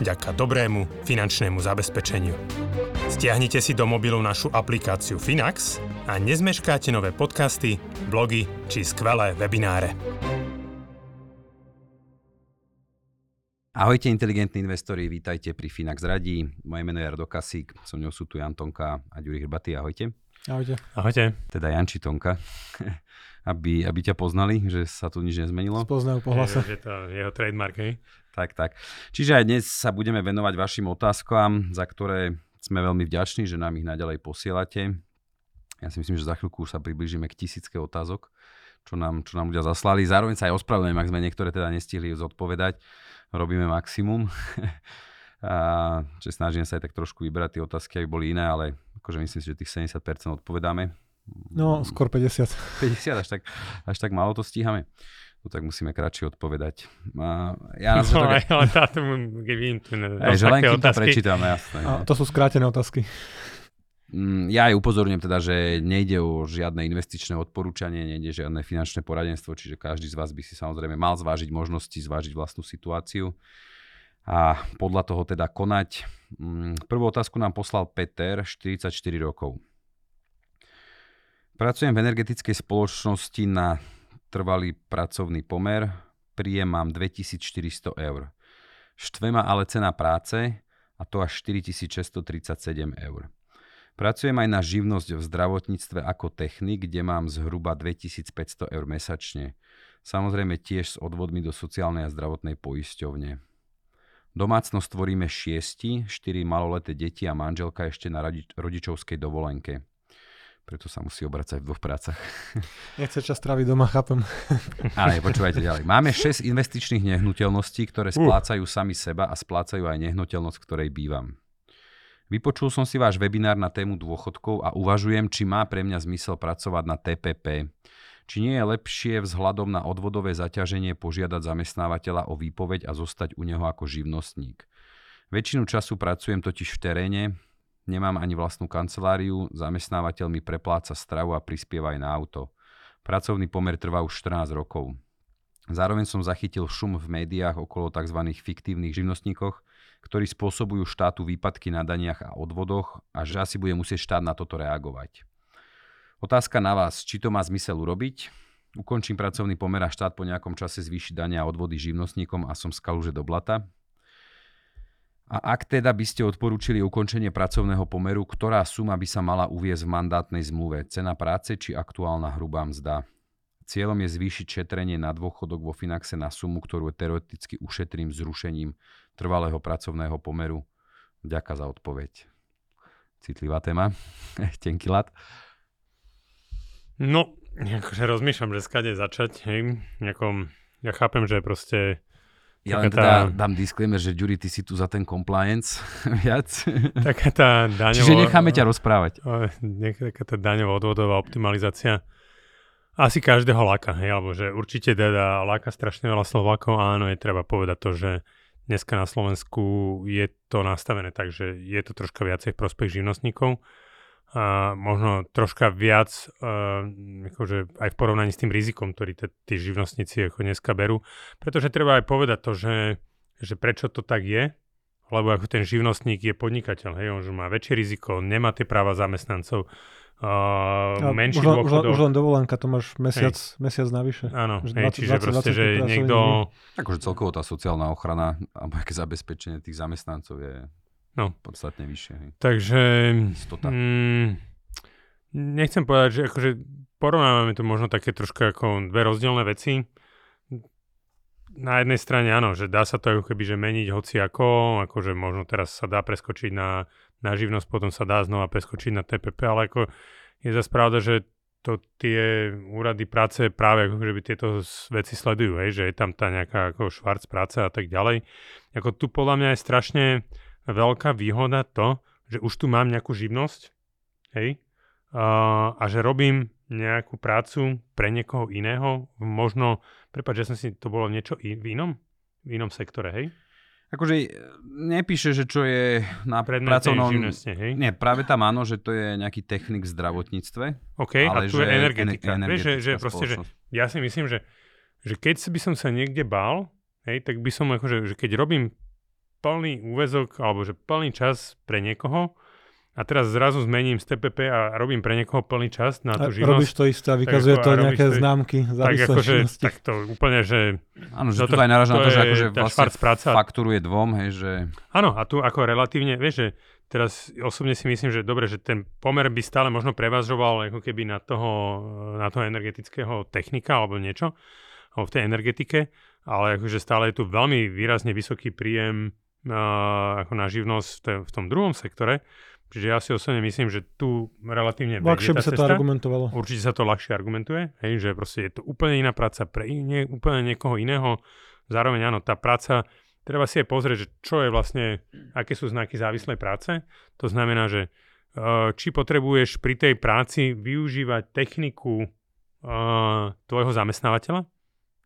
vďaka dobrému finančnému zabezpečeniu. Stiahnite si do mobilu našu aplikáciu Finax a nezmeškáte nové podcasty, blogy či skvelé webináre. Ahojte inteligentní investori, vítajte pri Finax Radí. Moje meno je Rado Kasík, so mňou sú tu Jan Tonka a Ďuri Hrbaty. Ahojte. Ahojte. Ahojte. Teda Janči Tonka. aby, aby ťa poznali, že sa tu nič nezmenilo. Spoznajú po hlase. Je, je to jeho trademark, hej? Tak, tak. Čiže aj dnes sa budeme venovať vašim otázkam, za ktoré sme veľmi vďační, že nám ich naďalej posielate. Ja si myslím, že za chvíľku sa približíme k tisícke otázok, čo nám, čo nám ľudia zaslali. Zároveň sa aj ospravedlňujem, ak sme niektoré teda nestihli zodpovedať. Robíme maximum. a že snažíme sa aj tak trošku vybrať tie otázky, aby boli iné, ale akože myslím si, že tých 70% odpovedáme. No, skôr 50. 50, až tak, až tak málo to stíhame. No tak musíme kratšie odpovedať. A ja na no, aj, ale táto, keď vidím tu aj, že len kým to prečítame, jasné. A to sú skrátené otázky. Mm, ja aj upozorňujem teda, že nejde o žiadne investičné odporúčanie, nejde žiadne finančné poradenstvo, čiže každý z vás by si samozrejme mal zvážiť možnosti, zvážiť vlastnú situáciu a podľa toho teda konať. Mm, prvú otázku nám poslal Peter, 44 rokov. Pracujem v energetickej spoločnosti na trvalý pracovný pomer, príjem mám 2400 eur. Štve ma ale cena práce a to až 4637 eur. Pracujem aj na živnosť v zdravotníctve ako technik, kde mám zhruba 2500 eur mesačne. Samozrejme tiež s odvodmi do sociálnej a zdravotnej poisťovne. Domácnosť tvoríme šiesti, štyri maloleté deti a manželka ešte na rodičovskej dovolenke. Preto sa musí obracať v dvoch prácach. Nechce čas tráviť doma, chápem. Ale počúvajte ďalej. Máme 6 investičných nehnuteľností, ktoré splácajú sami seba a splácajú aj nehnuteľnosť, v ktorej bývam. Vypočul som si váš webinár na tému dôchodkov a uvažujem, či má pre mňa zmysel pracovať na TPP. Či nie je lepšie vzhľadom na odvodové zaťaženie požiadať zamestnávateľa o výpoveď a zostať u neho ako živnostník. Väčšinu času pracujem totiž v teréne, nemám ani vlastnú kanceláriu, zamestnávateľ mi prepláca stravu a prispieva aj na auto. Pracovný pomer trvá už 14 rokov. Zároveň som zachytil šum v médiách okolo tzv. fiktívnych živnostníkoch, ktorí spôsobujú štátu výpadky na daniach a odvodoch a že asi bude musieť štát na toto reagovať. Otázka na vás, či to má zmysel urobiť? Ukončím pracovný pomer a štát po nejakom čase zvýši dania a odvody živnostníkom a som skaluže do blata? A ak teda by ste odporúčili ukončenie pracovného pomeru, ktorá suma by sa mala uviezť v mandátnej zmluve? Cena práce či aktuálna hrubá mzda? Cieľom je zvýšiť šetrenie na dôchodok vo Finaxe na sumu, ktorú teoreticky ušetrím zrušením trvalého pracovného pomeru. Ďaká za odpoveď. Citlivá téma. Tenký lat. No, akože rozmýšľam, že skade začať. Hej. Nejakom, ja chápem, že proste ja len teda tá... dám disclaimer, že Ďuri, ty si tu za ten compliance viac. Taká tá daňová... Čiže necháme ťa rozprávať. Taká tá daňová odvodová optimalizácia asi každého láka, hej, alebo že určite teda láka strašne veľa Slovákov, áno, je treba povedať to, že dneska na Slovensku je to nastavené tak, že je to troška viacej v prospech živnostníkov a možno troška viac uh, akože aj v porovnaní s tým rizikom, ktorý tí živnostníci ako dneska berú. Pretože treba aj povedať to, že, že prečo to tak je, lebo ako ten živnostník je podnikateľ, hej, on že má väčšie riziko, nemá tie práva zamestnancov, uh, menší už, už, už len dovolenka, to máš mesiac, hej. mesiac navyše. Áno, hej, 20, čiže 20, proste, 20, že niekto... Akože celkovo tá sociálna ochrana alebo aké zabezpečenie tých zamestnancov je no. podstatne vyššie. Hej. Takže... Mm, nechcem povedať, že akože porovnávame tu možno také trošku ako dve rozdielne veci. Na jednej strane áno, že dá sa to ako keby že meniť hoci ako, akože možno teraz sa dá preskočiť na na živnosť, potom sa dá znova preskočiť na TPP, ale ako je zase pravda, že to tie úrady práce práve ako keby tieto veci sledujú, hej, že je tam tá nejaká ako švarc práce a tak ďalej. Ako tu podľa mňa je strašne veľká výhoda to, že už tu mám nejakú živnosť, hej, uh, a že robím nejakú prácu pre niekoho iného, možno, prepáč, že som si, to bolo niečo i, v inom? V inom sektore, hej? Akože e, nepíše, že čo je na Predmet tej pracovnom... živnosti, hej? Nie, práve tam áno, že to je nejaký technik v zdravotníctve. OK, ale a tu je že energetika. ener- Vieš, že, že proste, že ja si myslím, že, že keď by som sa niekde bál, hej, tak by som akože, že keď robím plný úvezok, alebo že plný čas pre niekoho, a teraz zrazu zmením z TPP a robím pre niekoho plný čas na A tú živnosť, robíš to isté a vykazuje to a nejaké to- známky tak akože, tak to úplne, že Áno, že tu to- aj naráža na to že je akože vlastne práca. fakturuje dvom, hej, že... Áno, a tu ako relatívne, vieš, že teraz osobne si myslím, že dobre, že ten pomer by stále možno prevažoval ako keby na toho, na toho energetického technika alebo niečo, alebo v tej energetike, ale akože stále je tu veľmi výrazne vysoký príjem ako na živnosť v, te- v tom druhom sektore, čiže ja si osobne myslím, že tu relatívne Ľahšie by sa to cesta. argumentovalo. Určite sa to ľahšie argumentuje, hej, že proste je to úplne iná práca pre iné, úplne niekoho iného. Zároveň áno, tá práca, treba si aj pozrieť, že čo je vlastne, aké sú znaky závislej práce. To znamená, že uh, či potrebuješ pri tej práci využívať techniku uh, tvojho zamestnávateľa,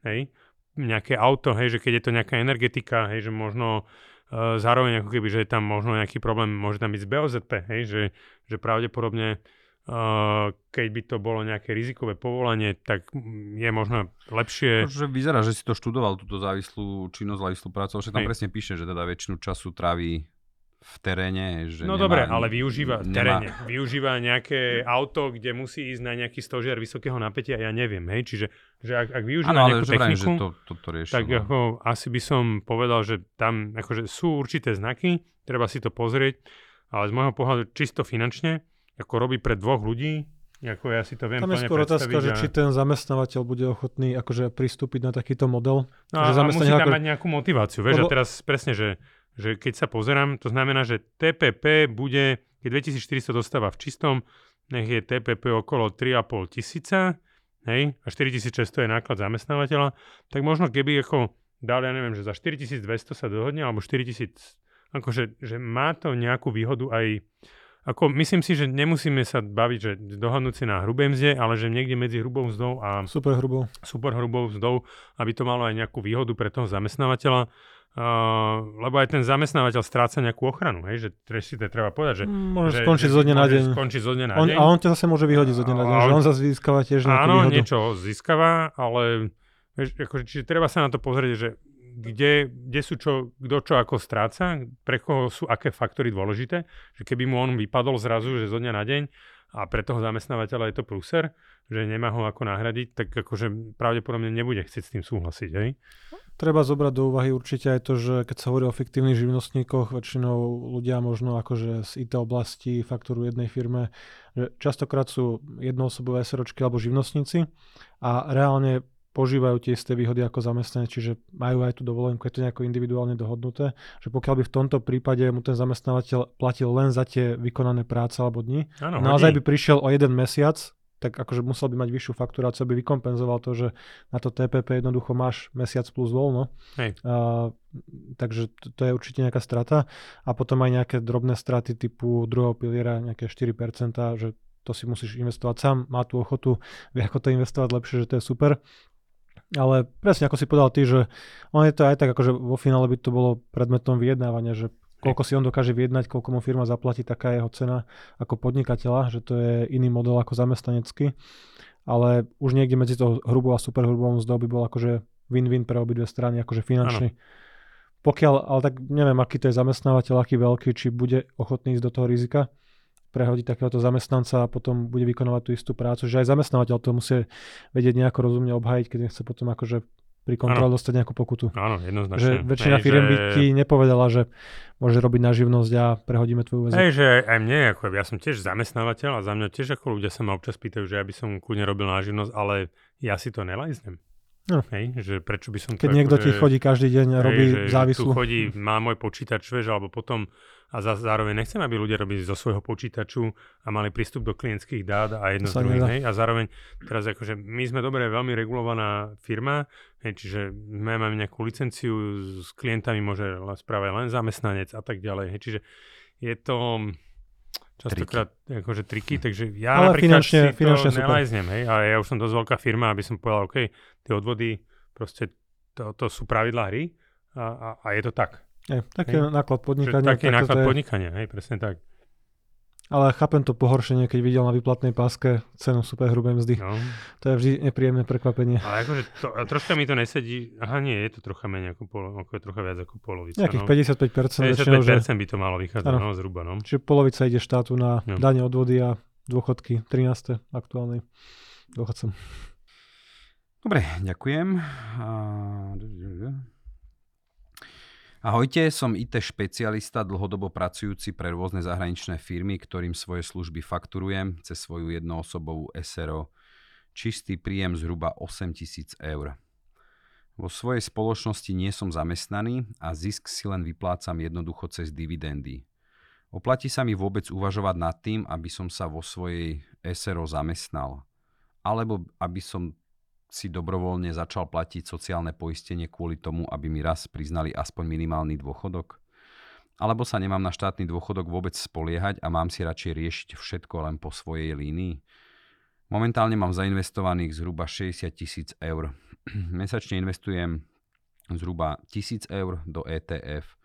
hej, nejaké auto, hej, že keď je to nejaká energetika, hej, že možno zároveň ako keby, že je tam možno nejaký problém, môže tam byť z BOZP, hej, že, že pravdepodobne Uh, keď by to bolo nejaké rizikové povolanie, tak je možno lepšie... Že vyzerá, že si to študoval, túto závislú činnosť, závislú prácu, však tam Hej. presne píše, že teda väčšinu času tráví v teréne. Že No nemá, dobre, ale využíva v nemá- teréne. Využíva nejaké auto, kde musí ísť na nejaký stožiar vysokého napätia, ja neviem, hej, čiže že ak, ak využíva Áno, ale nejakú že vrajím, že techniku, to, to, to tak no. ako asi by som povedal, že tam akože sú určité znaky, treba si to pozrieť, ale z môjho pohľadu čisto finančne, ako robí pre dvoch ľudí, ako ja si to viem Tam je skôr otázka, že či ten zamestnávateľ bude ochotný akože pristúpiť na takýto model. No že a, musí tam ako- mať nejakú motiváciu. Vieš, Lebo- a teraz presne, že, že keď sa pozerám, to znamená, že TPP bude, keď 2400 dostáva v čistom, nech je TPP okolo 3,5 tisíca, hej, a 4600 je náklad zamestnávateľa, tak možno keby ako dal, ja neviem, že za 4200 sa dohodne, alebo 4000, akože, že má to nejakú výhodu aj ako myslím si, že nemusíme sa baviť, že dohodnúť si na hrubej mzde, ale že niekde medzi hrubou mzdou a Super hrubou. super hrubou mzdou, aby to malo aj nejakú výhodu pre toho zamestnávateľa, uh, lebo aj ten zamestnávateľ stráca nejakú ochranu, hej, že tre- si to treba povedať, že, Môžeš že, skončiť že zo dňa na môže deň. Skončiť zo dňa na On, deň. a on ťa zase môže vyhodiť zo dňa na deň, A že on- on zase získava tiež nejakú Áno, výhodu. niečo získava, ale vieš, akože, čiže treba sa na to pozrieť, že kde, kde sú čo, kto čo ako stráca, pre koho sú aké faktory dôležité, že keby mu on vypadol zrazu, že zo dňa na deň a pre toho zamestnávateľa je to pluser, že nemá ho ako nahradiť, tak akože pravdepodobne nebude chcieť s tým súhlasiť, hej? Treba zobrať do úvahy určite aj to, že keď sa hovorí o fiktívnych živnostníkoch, väčšinou ľudia možno akože z IT oblasti faktúru jednej firme, že častokrát sú jednoosobové SROčky alebo živnostníci a reálne požívajú tie isté výhody ako zamestnanec, čiže majú aj tú dovolenku, je to nejako individuálne dohodnuté, že pokiaľ by v tomto prípade mu ten zamestnávateľ platil len za tie vykonané práce alebo dni, Áno, naozaj by prišiel o jeden mesiac, tak akože musel by mať vyššiu fakturáciu, aby vykompenzoval to, že na to TPP jednoducho máš mesiac plus voľno. Hej. A, takže to, to je určite nejaká strata. A potom aj nejaké drobné straty typu druhého piliera, nejaké 4%, že to si musíš investovať sám, má tú ochotu, vie ako to investovať lepšie, že to je super. Ale presne ako si povedal ty, že on je to aj tak, akože vo finále by to bolo predmetom vyjednávania, že koľko si on dokáže vyjednať, koľko mu firma zaplatí, taká je jeho cena ako podnikateľa, že to je iný model ako zamestnanecký. Ale už niekde medzi tou hrubou a superhrubou mzdou by bol akože win-win pre obidve strany, akože finančný. Pokiaľ, ale tak neviem, aký to je zamestnávateľ, aký veľký, či bude ochotný ísť do toho rizika, prehodiť takéhoto zamestnanca a potom bude vykonovať tú istú prácu, že aj zamestnávateľ to musí vedieť nejako rozumne obhajiť, keď nechce potom akože pri kontrole dostať nejakú pokutu. Áno, jednoznačne. Že väčšina Hej, firiem by že- ti nepovedala, že môže robiť na živnosť a prehodíme tvoj úvezok. Hej, že aj, aj mne, ako ja som tiež zamestnávateľ a za mňa tiež ako ľudia sa ma občas pýtajú, že ja by som kľudne robil na živnosť, ale ja si to nelajznem. No. Hej, že prečo by som Keď to niekto akože, ti chodí každý deň a robí hej, že, že tu závislú. chodí, má môj počítač, vieš, alebo potom a za, zároveň nechcem, aby ľudia robili zo svojho počítaču a mali prístup do klientských dát a jedno z druhým, hej, a zároveň teraz akože my sme dobre veľmi regulovaná firma, hej, čiže my máme nejakú licenciu, s klientami môže správať len zamestnanec a tak ďalej, hej, čiže je to častokrát akože triky, takže ja Ale napríklad finančne- si finančne to nelajznem, hej, ale ja už som dosť veľká firma, aby som povedal, OK, tie odvody, proste to, to sú pravidlá hry a, a, a je to tak. Je, taký Hej. náklad Že podnikania. taký tak náklad je- podnikania, hej, presne tak. Ale chápem to pohoršenie, keď videl na výplatnej páske cenu super hrubej mzdy. No. To je vždy nepríjemné prekvapenie. Ale akože to, a troška mi to nesedí, aha nie, je to trocha menej ako polo, ako je trocha viac ako polovica. Nejakých no. 55% väčšinou, že 55% by to malo vychádzať, no, zhruba, no. Čiže polovica ide štátu na No. dane odvody a dôchodky 13. aktuálnej dôchodcom. Dobre, ďakujem. A- Ahojte, som IT špecialista, dlhodobo pracujúci pre rôzne zahraničné firmy, ktorým svoje služby fakturujem cez svoju jednoosobovú SRO. Čistý príjem zhruba 8000 eur. Vo svojej spoločnosti nie som zamestnaný a zisk si len vyplácam jednoducho cez dividendy. Oplatí sa mi vôbec uvažovať nad tým, aby som sa vo svojej SRO zamestnal. Alebo aby som si dobrovoľne začal platiť sociálne poistenie kvôli tomu, aby mi raz priznali aspoň minimálny dôchodok? Alebo sa nemám na štátny dôchodok vôbec spoliehať a mám si radšej riešiť všetko len po svojej línii? Momentálne mám zainvestovaných zhruba 60 tisíc eur. Mesačne investujem zhruba 1000 eur do ETF.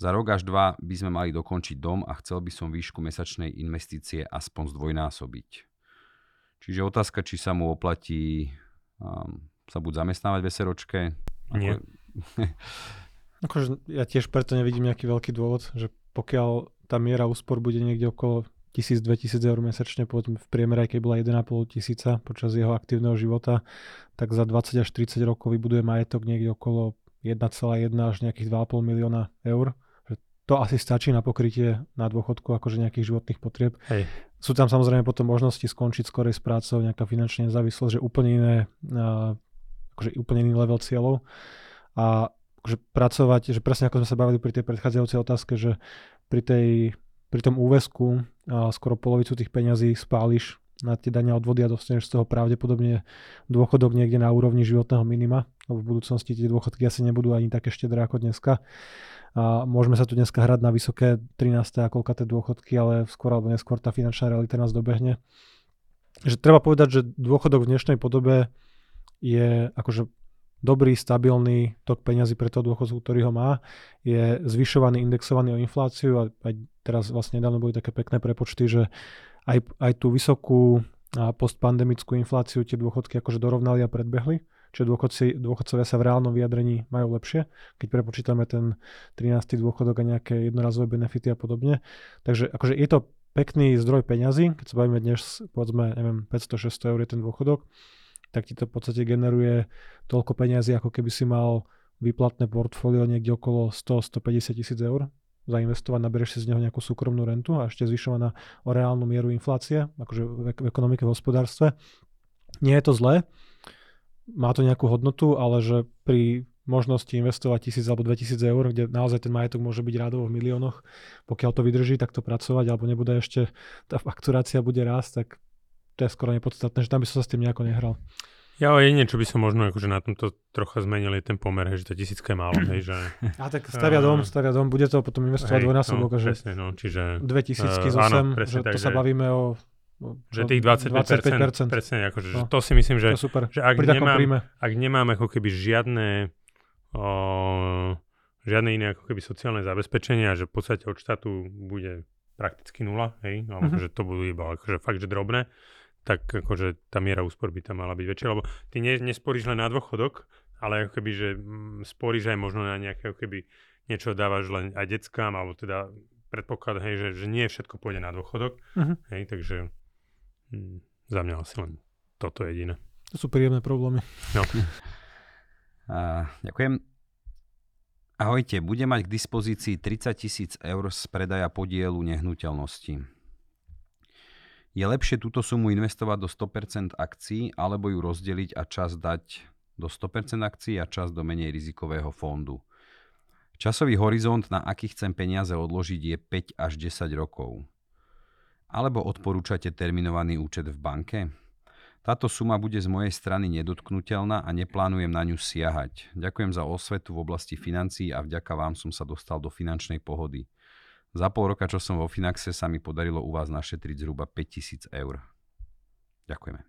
Za rok až dva by sme mali dokončiť dom a chcel by som výšku mesačnej investície aspoň zdvojnásobiť. Čiže otázka, či sa mu oplatí sa buď zamestnávať v SROčke. Nie. Akože ja tiež preto nevidím nejaký veľký dôvod, že pokiaľ tá miera úspor bude niekde okolo 1000-2000 eur mesačne, povedzme v priemere, aj keď bola 1,5 tisíca počas jeho aktívneho života, tak za 20 až 30 rokov vybuduje majetok niekde okolo 1,1 až nejakých 2,5 milióna eur. To asi stačí na pokrytie na dôchodku akože nejakých životných potrieb. Hej. Sú tam samozrejme potom možnosti skončiť skorej s prácou, nejaká finančná nezávislosť, že úplne iné, a, akože úplne iný level cieľov. A akože pracovať, že presne ako sme sa bavili pri tej predchádzajúcej otázke, že pri, tej, pri tom úvesku a skoro polovicu tých peňazí spáliš na tie dania odvody a dostaneš z toho pravdepodobne dôchodok niekde na úrovni životného minima, lebo v budúcnosti tie dôchodky asi nebudú ani také štedré ako dneska. A môžeme sa tu dneska hrať na vysoké 13. a koľkaté dôchodky, ale skôr alebo neskôr tá finančná realita nás dobehne. Že treba povedať, že dôchodok v dnešnej podobe je akože dobrý, stabilný tok peňazí pre toho dôchodcu, ktorý ho má. Je zvyšovaný, indexovaný o infláciu a aj teraz vlastne nedávno boli také pekné prepočty, že aj, aj tú vysokú postpandemickú infláciu tie dôchodky akože dorovnali a predbehli. Čiže dôchodci, dôchodcovia sa v reálnom vyjadrení majú lepšie, keď prepočítame ten 13. dôchodok a nejaké jednorazové benefity a podobne. Takže akože je to pekný zdroj peňazí, keď sa bavíme dnes, povedzme, neviem, 500-600 eur je ten dôchodok, tak ti to v podstate generuje toľko peňazí, ako keby si mal výplatné portfólio niekde okolo 100-150 tisíc eur zainvestovať, naberieš si z neho nejakú súkromnú rentu a ešte zvyšovaná o reálnu mieru inflácie, akože v, v ekonomike, v hospodárstve. Nie je to zlé, má to nejakú hodnotu, ale že pri možnosti investovať 1000 alebo 2000 eur, kde naozaj ten majetok môže byť rádovo v miliónoch, pokiaľ to vydrží takto pracovať, alebo nebude ešte, tá fakturácia bude rásť, tak to je skoro nepodstatné, že tam by som sa s tým nejako nehral. Ja o jedine, čo by som možno akože na tomto trocha zmenil, je ten pomer, hej, že tá tisícka je málo, hej, že... A tak stavia dom, stavia dom, bude to potom investovať dvojnásobok, no, že presne, no, čiže... 2000 Eh, z áno, 8, presne že tak, to sa že- bavíme o... o Že tých 25%, 25%. presne, akože, že No. to si myslím, že, to super. že ak Pri nemám- príjme. ak nemám ako keby žiadne o, žiadne iné ako keby sociálne zabezpečenie a že v podstate od štátu bude prakticky nula, hej, alebo Mhm. že to budú iba akože fakt, že drobné, tak akože tá miera úspor by tam mala byť väčšia, lebo ty ne, nesporíš len na dôchodok, ale ako keby, že mm, sporíš aj možno na nejaké ako keby niečo dávaš len aj deckám, alebo teda predpoklad, hej, že, že nie všetko pôjde na dôchodok, Mhm. hej, takže mm, za mňa asi len toto jediné. To sú príjemné problémy. No. A, ďakujem. Ahojte, budem mať k dispozícii 30 tisíc eur z predaja podielu nehnuteľnosti. Je lepšie túto sumu investovať do 100% akcií alebo ju rozdeliť a čas dať do 100% akcií a čas do menej rizikového fondu. Časový horizont, na aký chcem peniaze odložiť, je 5 až 10 rokov. Alebo odporúčate terminovaný účet v banke? Táto suma bude z mojej strany nedotknutelná a neplánujem na ňu siahať. Ďakujem za osvetu v oblasti financií a vďaka vám som sa dostal do finančnej pohody. Za pol roka, čo som vo Finaxe, sa mi podarilo u vás našetriť zhruba 5000 eur. Ďakujeme.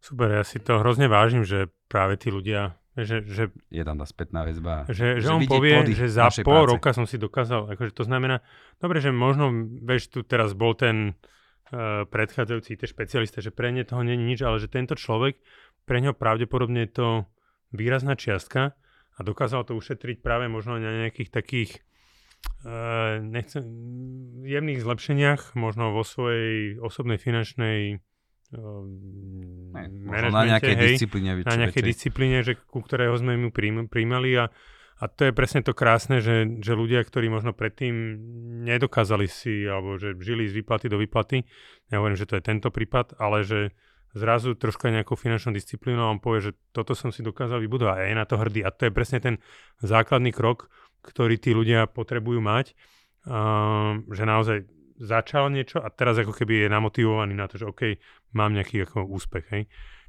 Super, ja si to hrozne vážim, že práve tí ľudia, že, že, Je tam tá spätná väzba. že, že, Že on povie, že za pol práce. roka som si dokázal, akože to znamená, dobre, že možno, vieš, tu teraz bol ten uh, predchádzajúci IT špecialista, že pre ne toho nie je nič, ale že tento človek, pre neho pravdepodobne je to výrazná čiastka a dokázal to ušetriť práve možno na nejakých takých nechcem, jemných zlepšeniach, možno vo svojej osobnej finančnej Ne, možno na nejakej hej, disciplíne. na nejakej disciplíne, že, ku ktorého sme príjm, príjmali a, a to je presne to krásne, že, že ľudia, ktorí možno predtým nedokázali si, alebo že žili z výplaty do výplaty, nehovorím, že to je tento prípad, ale že zrazu troška nejakou finančnou disciplínou on povie, že toto som si dokázal vybudovať a je na to hrdý. A to je presne ten základný krok, ktorý tí ľudia potrebujú mať, uh, že naozaj začal niečo a teraz ako keby je namotivovaný na to, že OK, mám nejaký ako úspech. Hej.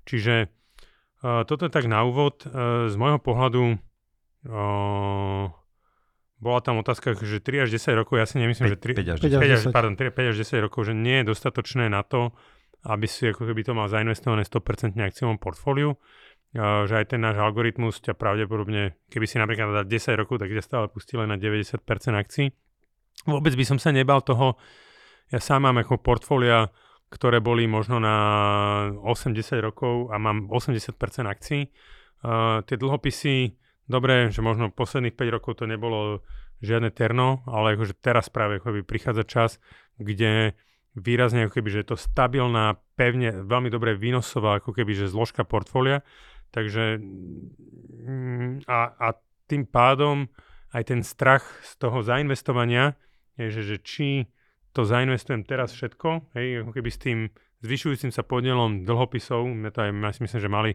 Čiže uh, toto je tak na úvod. Uh, z môjho pohľadu uh, bola tam otázka, že 3 až 10 rokov, ja si nemyslím, že 3, 5 až 5 až 5 až, 10. pardon, 3, 5 až 10 rokov, že nie je dostatočné na to, aby si ako keby to mal zainvestované 100% akciom portfóliu, že aj ten náš algoritmus ťa pravdepodobne, keby si napríklad dal 10 rokov, tak ťa stále pustí len na 90% akcií. Vôbec by som sa nebal toho, ja sám mám ako portfólia, ktoré boli možno na 8-10 rokov a mám 80% akcií. Uh, tie dlhopisy, dobre, že možno posledných 5 rokov to nebolo žiadne terno, ale akože teraz práve akoby prichádza čas, kde výrazne ako keby, že je to stabilná, pevne, veľmi dobre výnosová ako keby, že zložka portfólia. Takže mm, a, a tým pádom aj ten strach z toho zainvestovania je, že, že či to zainvestujem teraz všetko, hej, ako keby s tým zvyšujúcim sa podielom dlhopisov, my to aj ja si myslím, že mali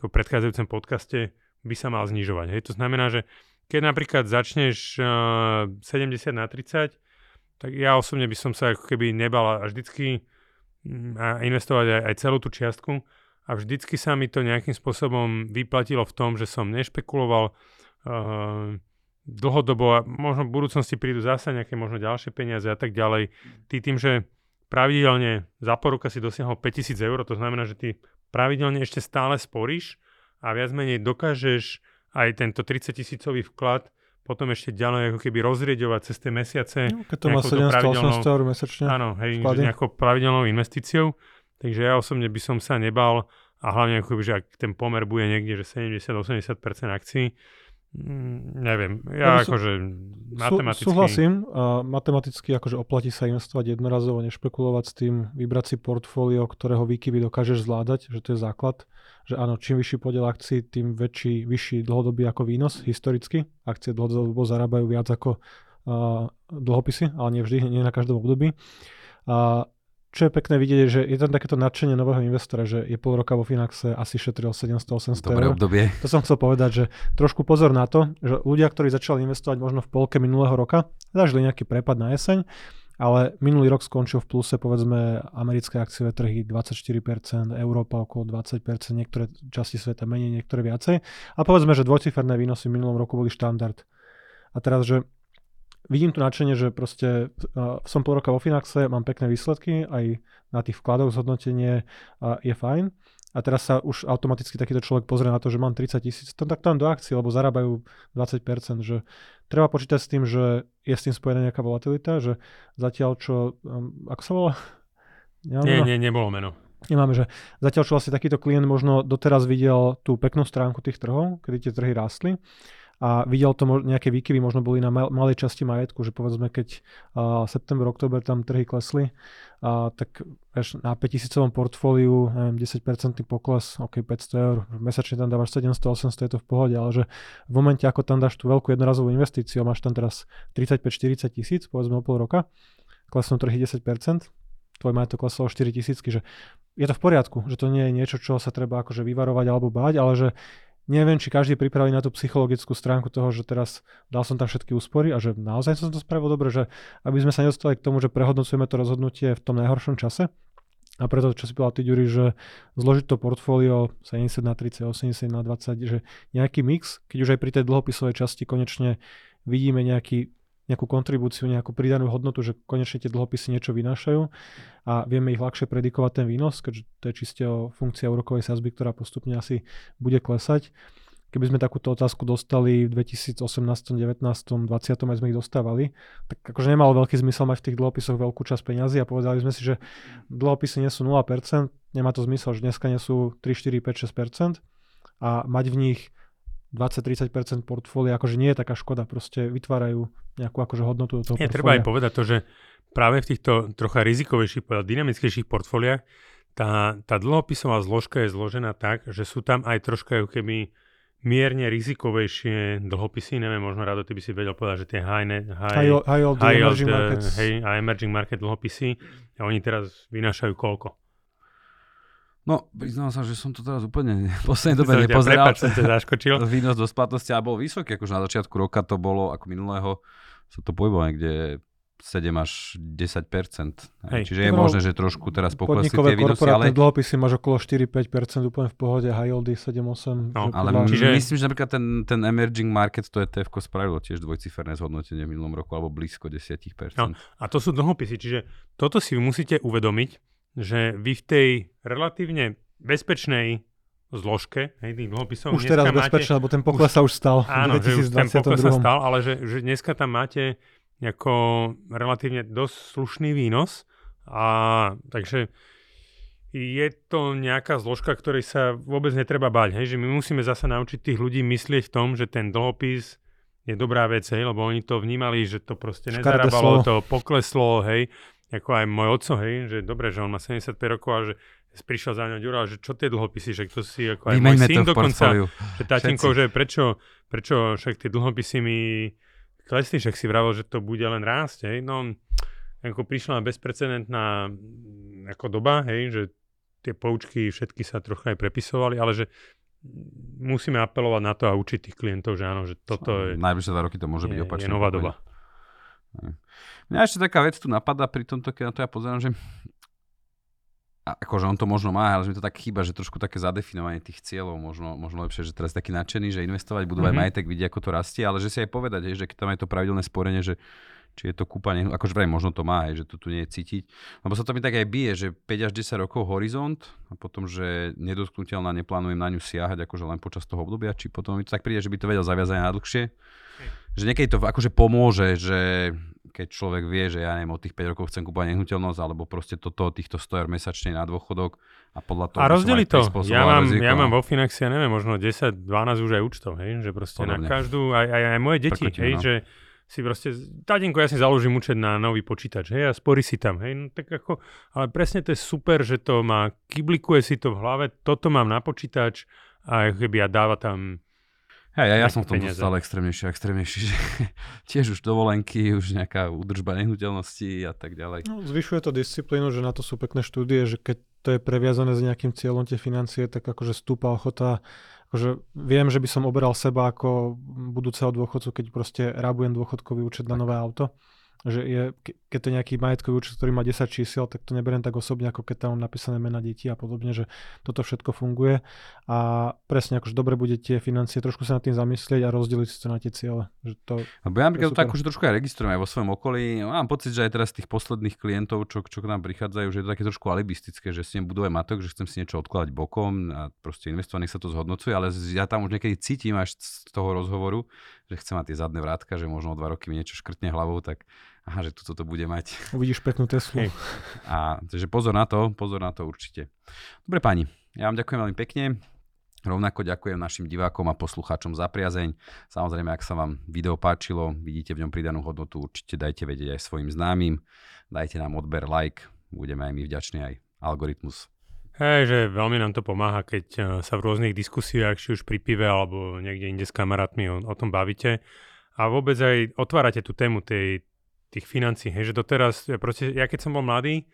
v predchádzajúcom podcaste, by sa mal znižovať. Hej. To znamená, že keď napríklad začneš uh, 70 na 30, tak ja osobne by som sa ako keby nebal a vždycky mm, investovať aj, aj celú tú čiastku a vždycky sa mi to nejakým spôsobom vyplatilo v tom, že som nešpekuloval uh, dlhodobo a možno v budúcnosti prídu zase nejaké možno ďalšie peniaze a tak ďalej. Ty tým, že pravidelne za pol roka si dosiahol 5000 eur, to znamená, že ty pravidelne ešte stále sporíš a viac menej dokážeš aj tento 30 tisícový vklad potom ešte ďalej ako keby rozrieďovať cez tie mesiace. No, keď to má nejakou tou pravidelnou- 700-800 eur mesačne. Áno, hej, vklady. nejakou pravidelnou investíciou. Takže ja osobne by som sa nebal a hlavne ako že ak ten pomer bude niekde, že 70-80% akcií, mm, neviem, ja som- akože Sú, matematicky... súhlasím, a matematicky akože oplatí sa investovať jednorazovo, nešpekulovať s tým, vybrať si portfólio, ktorého výkyvy dokážeš zvládať, že to je základ. Že áno, čím vyšší podiel akcií, tým väčší, vyšší dlhodobý ako výnos historicky. Akcie dlhodobo zarábajú viac ako uh, dlhopisy, ale nie vždy, nie na každom období. A čo je pekné vidieť, je, že je tam takéto nadšenie nového investora, že je pol roka vo Finaxe, asi šetril 700-800 Dobré eur. obdobie. To som chcel povedať, že trošku pozor na to, že ľudia, ktorí začali investovať možno v polke minulého roka, zažili nejaký prepad na jeseň, ale minulý rok skončil v pluse povedzme americké akciové trhy 24%, Európa okolo 20%, niektoré časti sveta menej, niektoré viacej. A povedzme, že dvojciferné výnosy v minulom roku boli štandard. A teraz, že vidím tu nadšenie, že proste uh, som pol roka vo Finaxe, mám pekné výsledky, aj na tých vkladoch zhodnotenie uh, je fajn. A teraz sa už automaticky takýto človek pozrie na to, že mám 30 tisíc, tak tam do akcií, lebo zarábajú 20%, že treba počítať s tým, že je s tým spojená nejaká volatilita, že zatiaľ čo, um, ako sa volá? Nemáme Nie, meno? nie, nebolo meno. Nemáme, že zatiaľ čo vlastne takýto klient možno doteraz videl tú peknú stránku tých trhov, kedy tie trhy rástli a videl to nejaké výkyvy, možno boli na mal- malej časti majetku, že povedzme keď uh, september, október tam trhy klesli, uh, tak vieš, na 5000 portfóliu, neviem, 10% pokles, ok, 500 eur, mesačne tam dávaš 700, 800, je to v pohode, ale že v momente, ako tam dáš tú veľkú jednorazovú investíciu, máš tam teraz 35-40 tisíc, povedzme o pol roka, klesnú trhy 10%, tvoj majetok klesol o 4 tisícky, že je to v poriadku, že to nie je niečo, čo sa treba akože vyvarovať alebo báť, ale že neviem, či každý je pripravený na tú psychologickú stránku toho, že teraz dal som tam všetky úspory a že naozaj som to spravil dobre, že aby sme sa nedostali k tomu, že prehodnocujeme to rozhodnutie v tom najhoršom čase. A preto, čo si povedal ty, Ďuri, že zložiť to portfólio 70 na 30, 80 na 20, že nejaký mix, keď už aj pri tej dlhopisovej časti konečne vidíme nejaký nejakú kontribúciu, nejakú pridanú hodnotu, že konečne tie dlhopisy niečo vynášajú a vieme ich ľahšie predikovať ten výnos, keďže to je čiste o funkcia úrokovej sazby, ktorá postupne asi bude klesať. Keby sme takúto otázku dostali v 2018, 19, 20, aj sme ich dostávali, tak akože nemalo veľký zmysel mať v tých dlhopisoch veľkú časť peňazí a povedali sme si, že dlhopisy nie sú 0%, nemá to zmysel, že dneska nie sú 3, 4, 5, 6% a mať v nich 20-30% portfólia, akože nie je taká škoda, proste vytvárajú nejakú akože hodnotu do toho Je treba aj povedať to, že práve v týchto trocha rizikovejších, dynamickejších portfóliách tá, tá dlhopisová zložka je zložená tak, že sú tam aj troška keby mierne rizikovejšie dlhopisy, neviem, možno Rado, ty by si vedel povedať, že tie high, net, high, high, high, old, high emerging old, markets. Hej, a emerging market dlhopisy, a oni teraz vynášajú koľko? No, priznám sa, že som to teraz úplne v poslednej dobe nepozeral. Prepač, som ťa zaškočil. Výnos do splatnosti a bol vysoký, akože na začiatku roka to bolo, ako minulého, sa to pohybovalo niekde 7 až 10 Hej. Čiže je možné, že trošku teraz poklesli tie výnosy, ale... dlhopisy máš okolo 4-5% úplne v pohode, high yieldy 7-8. No, ale podľa... čiže... myslím, že napríklad ten, ten emerging market, to ETF spravilo tiež dvojciferné zhodnotenie v minulom roku, alebo blízko 10% no, A to sú dlhopisy, čiže toto si musíte uvedomiť, že vy v tej relatívne bezpečnej zložke hej, tých dlhopisov. Už teraz bezpečné, lebo ten pokles sa už stal. Áno, že už ten pokles sa stal, ale že, že dneska tam máte ako relatívne dosť slušný výnos. A takže je to nejaká zložka, ktorej sa vôbec netreba bať. Hej? Že my musíme zase naučiť tých ľudí myslieť v tom, že ten dlhopis je dobrá vec, hej? lebo oni to vnímali, že to proste nezarábalo, to pokleslo, hej ako aj môj oco, hej, že dobre, že on má 75 rokov a že prišiel za ňou Ďura, že čo tie dlhopisy, že to si ako aj môj syn dokonca, že tatinko, že prečo, prečo však tie dlhopisy mi klesli, však si vravel, že to bude len rásť, hej, no ako prišla bezprecedentná mm, ako doba, hej, že tie poučky všetky sa trocha aj prepisovali, ale že musíme apelovať na to a učiť tých klientov, že áno, že toto je... Najbližšie dva roky to môže byť opačne. Je nová doba. Mňa ešte taká vec tu napadá pri tomto, keď na to ja pozerám, že a akože on to možno má, ale že mi to tak chýba, že trošku také zadefinovanie tých cieľov, možno, možno lepšie, že teraz taký nadšený, že investovať budú mm-hmm. aj majetek, vidia, ako to rastie, ale že si aj povedať, že keď tam je to pravidelné sporenie, že či je to kúpanie, akože vraj možno to má, že to tu nie je cítiť. Lebo sa to mi tak aj bije, že 5 až 10 rokov horizont a potom, že nedotknutelná, neplánujem na ňu siahať akože len počas toho obdobia, či potom mi to tak príde, že by to vedel zaviazať na dlhšie. Že niekedy to akože pomôže, že keď človek vie, že ja neviem, od tých 5 rokov chcem kúpať nehnuteľnosť, alebo proste toto, týchto 100 eur mesačne na dôchodok a podľa toho... A rozdeli to. Ja mám, riziko. ja mám vo Finaxi, ja neviem, možno 10, 12 už aj účtov, hej, že proste Podobne. na každú, aj, aj, aj moje deti, Prkotím, hej, no. že si proste, tatínko, ja si založím účet na nový počítač, hej, a spory si tam, hej, no tak ako, ale presne to je super, že to má, kyblikuje si to v hlave, toto mám na počítač a keby ja dáva tam Hej, ja, ja som v tom stále extrémnejší a extrémnejší, že tiež už dovolenky, už nejaká údržba nehnuteľnosti a tak ďalej. No, zvyšuje to disciplínu, že na to sú pekné štúdie, že keď to je previazané s nejakým cieľom tie financie, tak akože stúpa ochota. Akože viem, že by som oberal seba ako budúceho dôchodcu, keď proste rabujem dôchodkový účet na nové auto že je, keď to je nejaký majetkový účet, ktorý má 10 čísiel, tak to neberiem tak osobne, ako keď tam napísané mena detí a podobne, že toto všetko funguje a presne akože dobre bude tie financie trošku sa nad tým zamyslieť a rozdeliť si to na tie ciele. Že to, Lebo ja napríklad to akože trošku aj registrujem aj vo svojom okolí. Mám pocit, že aj teraz tých posledných klientov, čo, čo k nám prichádzajú, že je to také trošku alibistické, že si buduje matok, že chcem si niečo odkladať bokom a proste investovanie sa to zhodnocuje, ale ja tam už niekedy cítim až z toho rozhovoru, že chcem mať tie zadné vrátka, že možno o dva roky mi niečo škrtne hlavou, tak aha, že toto to bude mať. Uvidíš peknú Teslu. A takže pozor na to, pozor na to určite. Dobre páni, ja vám ďakujem veľmi pekne. Rovnako ďakujem našim divákom a poslucháčom za priazeň. Samozrejme, ak sa vám video páčilo, vidíte v ňom pridanú hodnotu, určite dajte vedieť aj svojim známym. Dajte nám odber, like, budeme aj my vďační aj algoritmus Hej, že veľmi nám to pomáha, keď eh, sa v rôznych diskusiách, či už pri pive alebo niekde inde s kamarátmi o, o tom bavíte. A vôbec aj otvárate tú tému tej, tých financí. Hej, že doteraz, ja, proste, ja keď som bol mladý,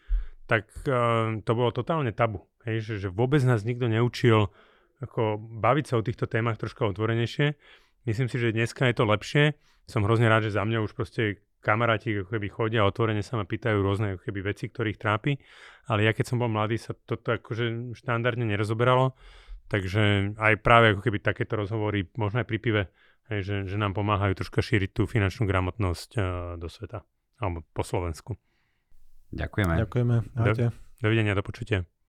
tak uh, to bolo totálne tabu. Hej, že, že vôbec nás nikto neučil ako baviť sa o týchto témach troška otvorenejšie. Myslím si, že dneska je to lepšie. Som hrozne rád, že za mňa už proste kamaráti ako keby chodia a otvorene sa ma pýtajú rôzne ako keby veci, ktorých trápi, ale ja keď som bol mladý, sa toto akože štandardne nerozoberalo, takže aj práve ako keby takéto rozhovory, možno aj pri pive, hej, že, že nám pomáhajú troška šíriť tú finančnú gramotnosť uh, do sveta, alebo po Slovensku. Ďakujeme. Ďakujeme. Ahojte. Dovidenia, do počutia.